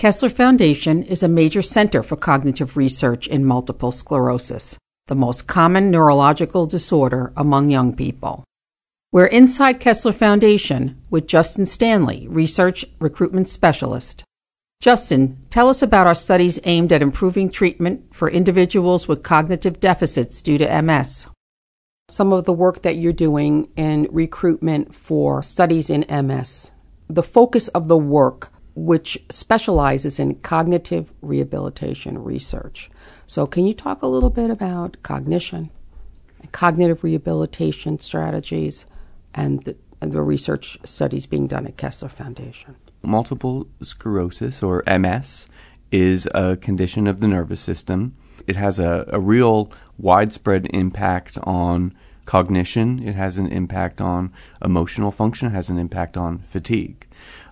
Kessler Foundation is a major center for cognitive research in multiple sclerosis, the most common neurological disorder among young people. We're inside Kessler Foundation with Justin Stanley, Research Recruitment Specialist. Justin, tell us about our studies aimed at improving treatment for individuals with cognitive deficits due to MS. Some of the work that you're doing in recruitment for studies in MS. The focus of the work which specializes in cognitive rehabilitation research. So, can you talk a little bit about cognition, cognitive rehabilitation strategies, and the, and the research studies being done at Kessler Foundation? Multiple sclerosis, or MS, is a condition of the nervous system. It has a, a real widespread impact on cognition, it has an impact on emotional function, it has an impact on fatigue.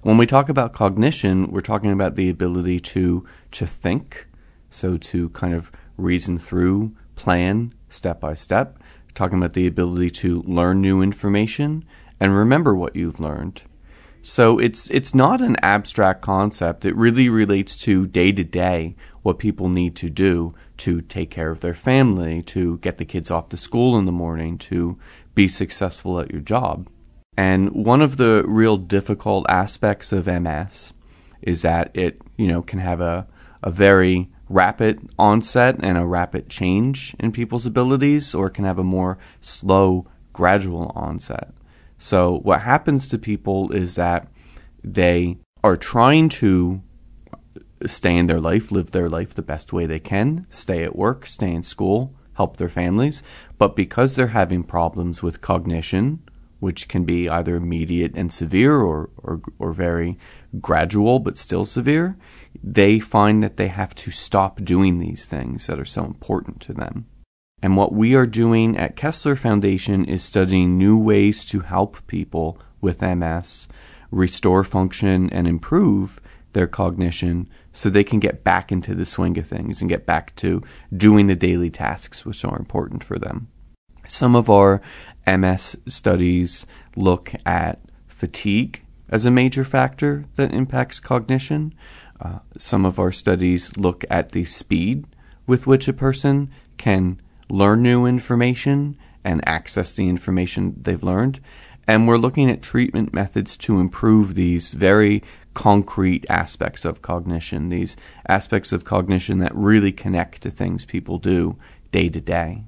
When we talk about cognition, we're talking about the ability to to think, so to kind of reason through, plan step by step, talking about the ability to learn new information and remember what you've learned. So it's it's not an abstract concept. It really relates to day to day what people need to do to take care of their family, to get the kids off to school in the morning, to be successful at your job. And one of the real difficult aspects of MS is that it, you know, can have a, a very rapid onset and a rapid change in people's abilities, or it can have a more slow, gradual onset. So, what happens to people is that they are trying to stay in their life, live their life the best way they can, stay at work, stay in school, help their families, but because they're having problems with cognition, which can be either immediate and severe or, or, or very gradual but still severe, they find that they have to stop doing these things that are so important to them. And what we are doing at Kessler Foundation is studying new ways to help people with MS restore function and improve their cognition so they can get back into the swing of things and get back to doing the daily tasks which are important for them. Some of our MS studies look at fatigue as a major factor that impacts cognition. Uh, some of our studies look at the speed with which a person can learn new information and access the information they've learned. And we're looking at treatment methods to improve these very concrete aspects of cognition, these aspects of cognition that really connect to things people do day to day.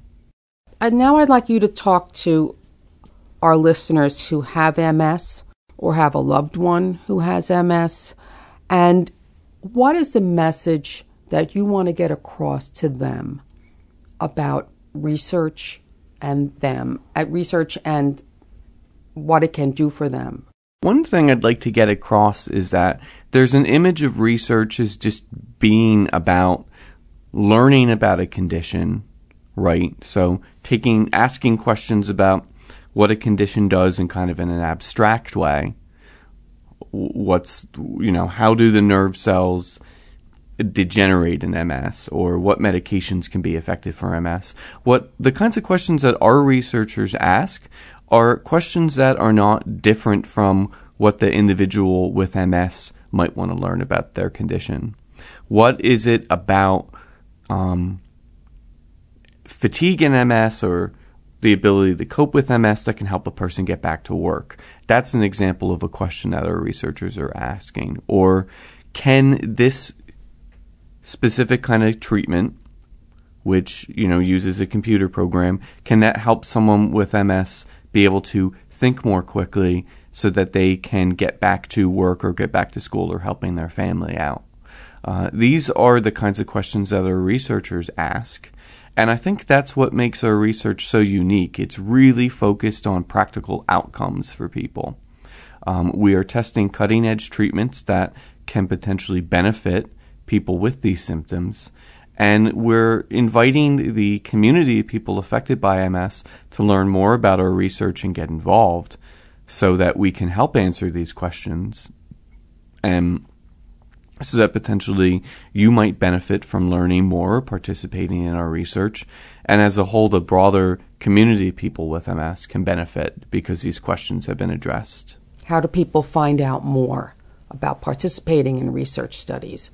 And now I'd like you to talk to our listeners who have MS or have a loved one who has MS. And what is the message that you want to get across to them about research and them, at research and what it can do for them? One thing I'd like to get across is that there's an image of research as just being about learning about a condition right? So taking asking questions about what a condition does in kind of in an abstract way. What's you know, how do the nerve cells degenerate in MS or what medications can be effective for MS? What the kinds of questions that our researchers ask are questions that are not different from what the individual with MS might want to learn about their condition. What is it about um, fatigue in MS or the ability to cope with MS that can help a person get back to work. That's an example of a question that our researchers are asking. Or can this specific kind of treatment, which you know uses a computer program, can that help someone with MS be able to think more quickly so that they can get back to work or get back to school or helping their family out? Uh, these are the kinds of questions that our researchers ask and I think that's what makes our research so unique. It's really focused on practical outcomes for people. Um, we are testing cutting edge treatments that can potentially benefit people with these symptoms. And we're inviting the community of people affected by MS to learn more about our research and get involved so that we can help answer these questions and so that potentially you might benefit from learning more, participating in our research, and as a whole, the broader community of people with MS can benefit because these questions have been addressed. How do people find out more about participating in research studies?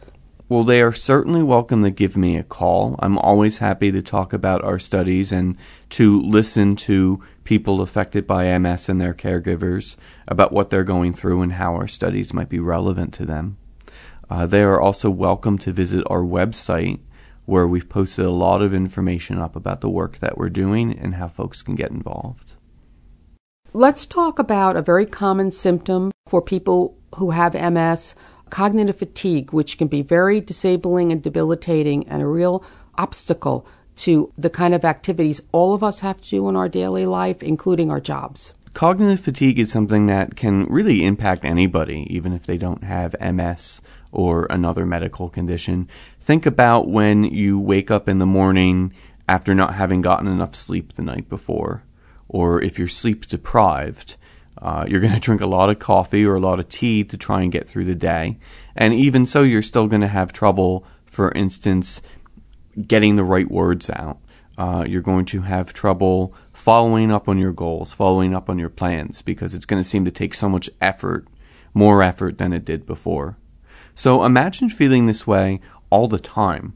Well, they are certainly welcome to give me a call. I'm always happy to talk about our studies and to listen to people affected by MS and their caregivers about what they're going through and how our studies might be relevant to them. Uh, they are also welcome to visit our website where we've posted a lot of information up about the work that we're doing and how folks can get involved. Let's talk about a very common symptom for people who have MS cognitive fatigue, which can be very disabling and debilitating and a real obstacle to the kind of activities all of us have to do in our daily life, including our jobs. Cognitive fatigue is something that can really impact anybody, even if they don't have MS or another medical condition. Think about when you wake up in the morning after not having gotten enough sleep the night before, or if you're sleep deprived uh, you're going to drink a lot of coffee or a lot of tea to try and get through the day. And even so, you're still going to have trouble, for instance, getting the right words out. Uh, you're going to have trouble following up on your goals, following up on your plans, because it's going to seem to take so much effort, more effort than it did before. So imagine feeling this way all the time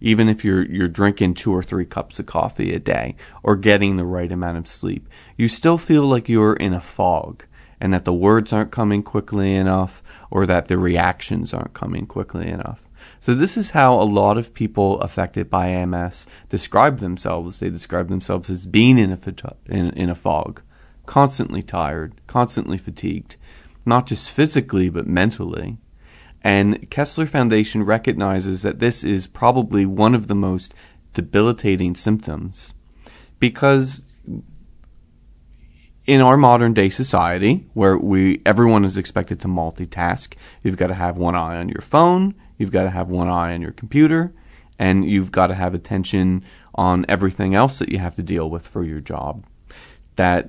even if you're you're drinking two or three cups of coffee a day or getting the right amount of sleep, you still feel like you're in a fog and that the words aren't coming quickly enough or that the reactions aren't coming quickly enough. So this is how a lot of people affected by MS describe themselves. They describe themselves as being in a in, in a fog, constantly tired, constantly fatigued, not just physically but mentally. And Kessler Foundation recognizes that this is probably one of the most debilitating symptoms because in our modern day society where we everyone is expected to multitask you've got to have one eye on your phone you've got to have one eye on your computer and you've got to have attention on everything else that you have to deal with for your job. That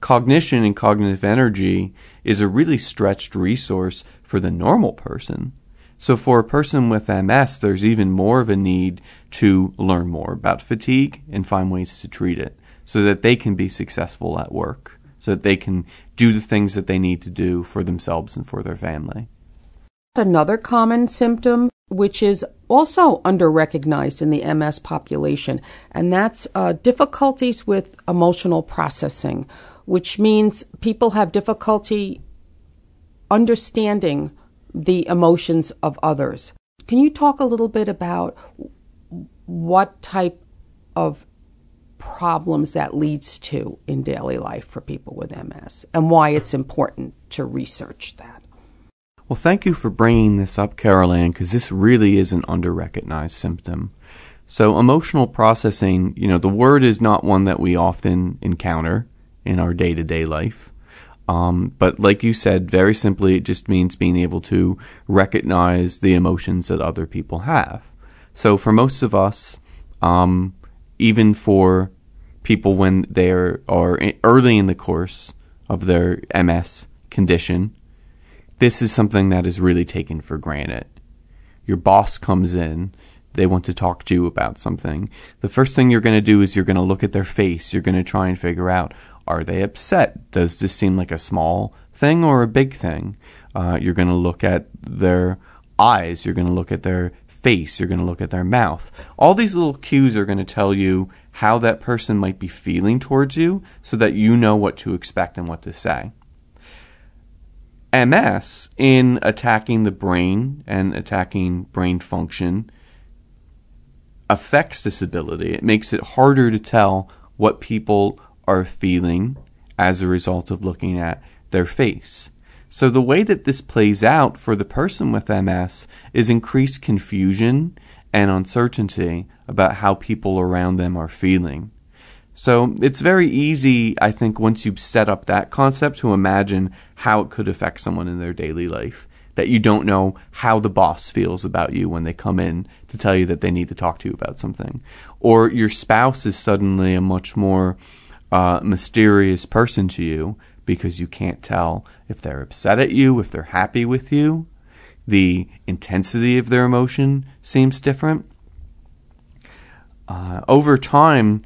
cognition and cognitive energy is a really stretched resource for the normal person. So, for a person with MS, there's even more of a need to learn more about fatigue and find ways to treat it so that they can be successful at work, so that they can do the things that they need to do for themselves and for their family. Another common symptom, which is also under recognized in the MS population, and that's uh, difficulties with emotional processing which means people have difficulty understanding the emotions of others. Can you talk a little bit about what type of problems that leads to in daily life for people with MS and why it's important to research that? Well, thank you for bringing this up, Carol Ann, because this really is an under-recognized symptom. So, emotional processing, you know, the word is not one that we often encounter in our day to day life. Um, but like you said, very simply, it just means being able to recognize the emotions that other people have. So for most of us, um, even for people when they are, are early in the course of their MS condition, this is something that is really taken for granted. Your boss comes in, they want to talk to you about something. The first thing you're going to do is you're going to look at their face. You're going to try and figure out, are they upset? Does this seem like a small thing or a big thing? Uh, you're going to look at their eyes. You're going to look at their face. You're going to look at their mouth. All these little cues are going to tell you how that person might be feeling towards you so that you know what to expect and what to say. MS, in attacking the brain and attacking brain function, affects this ability. It makes it harder to tell what people are feeling as a result of looking at their face. So, the way that this plays out for the person with MS is increased confusion and uncertainty about how people around them are feeling. So, it's very easy, I think, once you've set up that concept to imagine how it could affect someone in their daily life. That you don't know how the boss feels about you when they come in to tell you that they need to talk to you about something. Or your spouse is suddenly a much more uh, mysterious person to you because you can't tell if they're upset at you, if they're happy with you. The intensity of their emotion seems different. Uh, over time,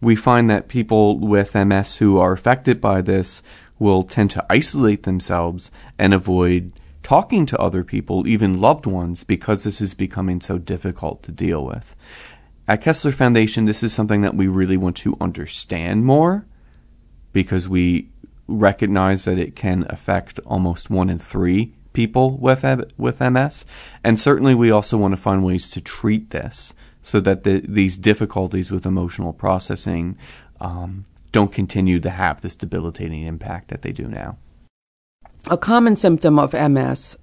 we find that people with MS who are affected by this will tend to isolate themselves and avoid talking to other people, even loved ones, because this is becoming so difficult to deal with. At Kessler Foundation, this is something that we really want to understand more because we recognize that it can affect almost one in three people with with MS, and certainly we also want to find ways to treat this so that the, these difficulties with emotional processing um, don't continue to have this debilitating impact that they do now. A common symptom of MS,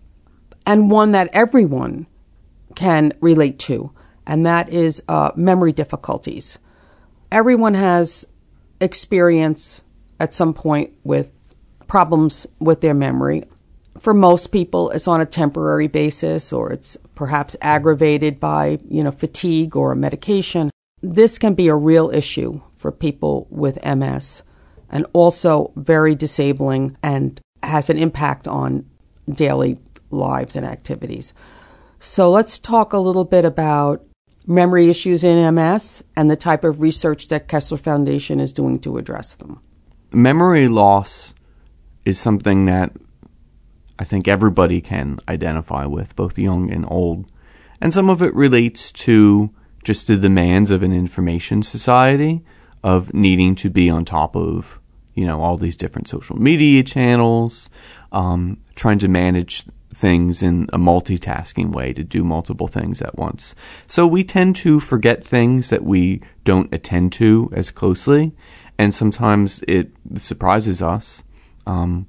and one that everyone can relate to, and that is uh, memory difficulties. Everyone has experience at some point with problems with their memory. For most people, it's on a temporary basis, or it's perhaps aggravated by you know fatigue or medication. This can be a real issue for people with MS, and also very disabling and has an impact on daily lives and activities. So let's talk a little bit about memory issues in MS and the type of research that Kessler Foundation is doing to address them. Memory loss is something that I think everybody can identify with, both young and old. And some of it relates to just the demands of an information society, of needing to be on top of, you know, all these different social media channels, um, trying to manage things in a multitasking way to do multiple things at once. So we tend to forget things that we don't attend to as closely, and sometimes it surprises us, um,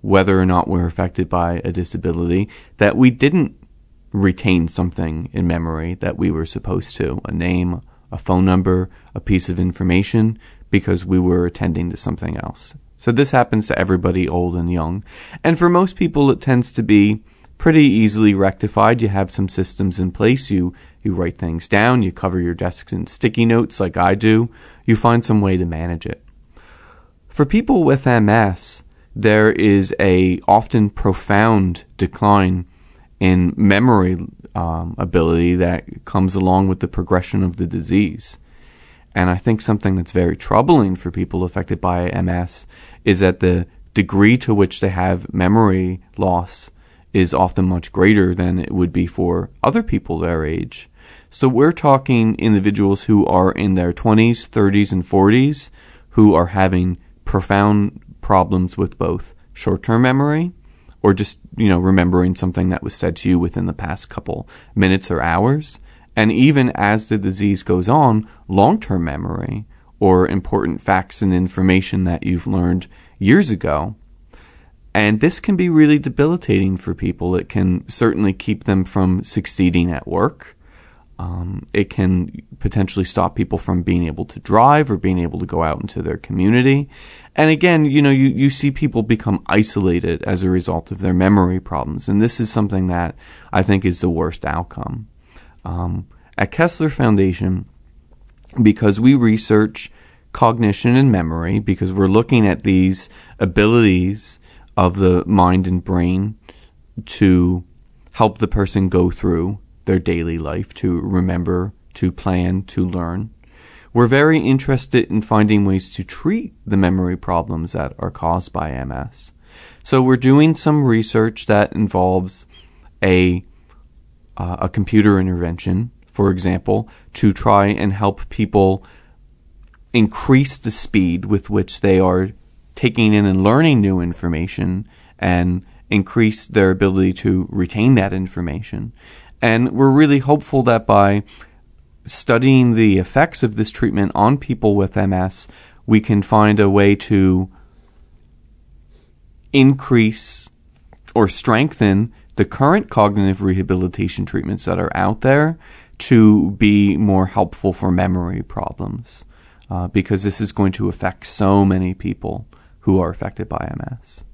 whether or not we're affected by a disability, that we didn't retain something in memory that we were supposed to a name, a phone number, a piece of information because we were attending to something else. So this happens to everybody, old and young. And for most people, it tends to be pretty easily rectified. You have some systems in place. You, you write things down. You cover your desks in sticky notes like I do. You find some way to manage it. For people with MS, there is a often profound decline in memory um, ability that comes along with the progression of the disease. And I think something that's very troubling for people affected by MS is that the degree to which they have memory loss is often much greater than it would be for other people their age. So we're talking individuals who are in their 20s, 30s, and 40s who are having profound problems with both short term memory or just, you know, remembering something that was said to you within the past couple minutes or hours and even as the disease goes on, long term memory or important facts and information that you've learned years ago. And this can be really debilitating for people. It can certainly keep them from succeeding at work. Um, it can potentially stop people from being able to drive or being able to go out into their community. And again, you know, you, you see people become isolated as a result of their memory problems. And this is something that I think is the worst outcome um, at Kessler Foundation because we research cognition and memory because we're looking at these abilities of the mind and brain to help the person go through their daily life, to remember, to plan, to learn. We're very interested in finding ways to treat the memory problems that are caused by MS. So we're doing some research that involves a uh, a computer intervention, for example, to try and help people increase the speed with which they are taking in and learning new information and increase their ability to retain that information. And we're really hopeful that by studying the effects of this treatment on people with MS, we can find a way to increase or strengthen the current cognitive rehabilitation treatments that are out there to be more helpful for memory problems uh, because this is going to affect so many people who are affected by MS.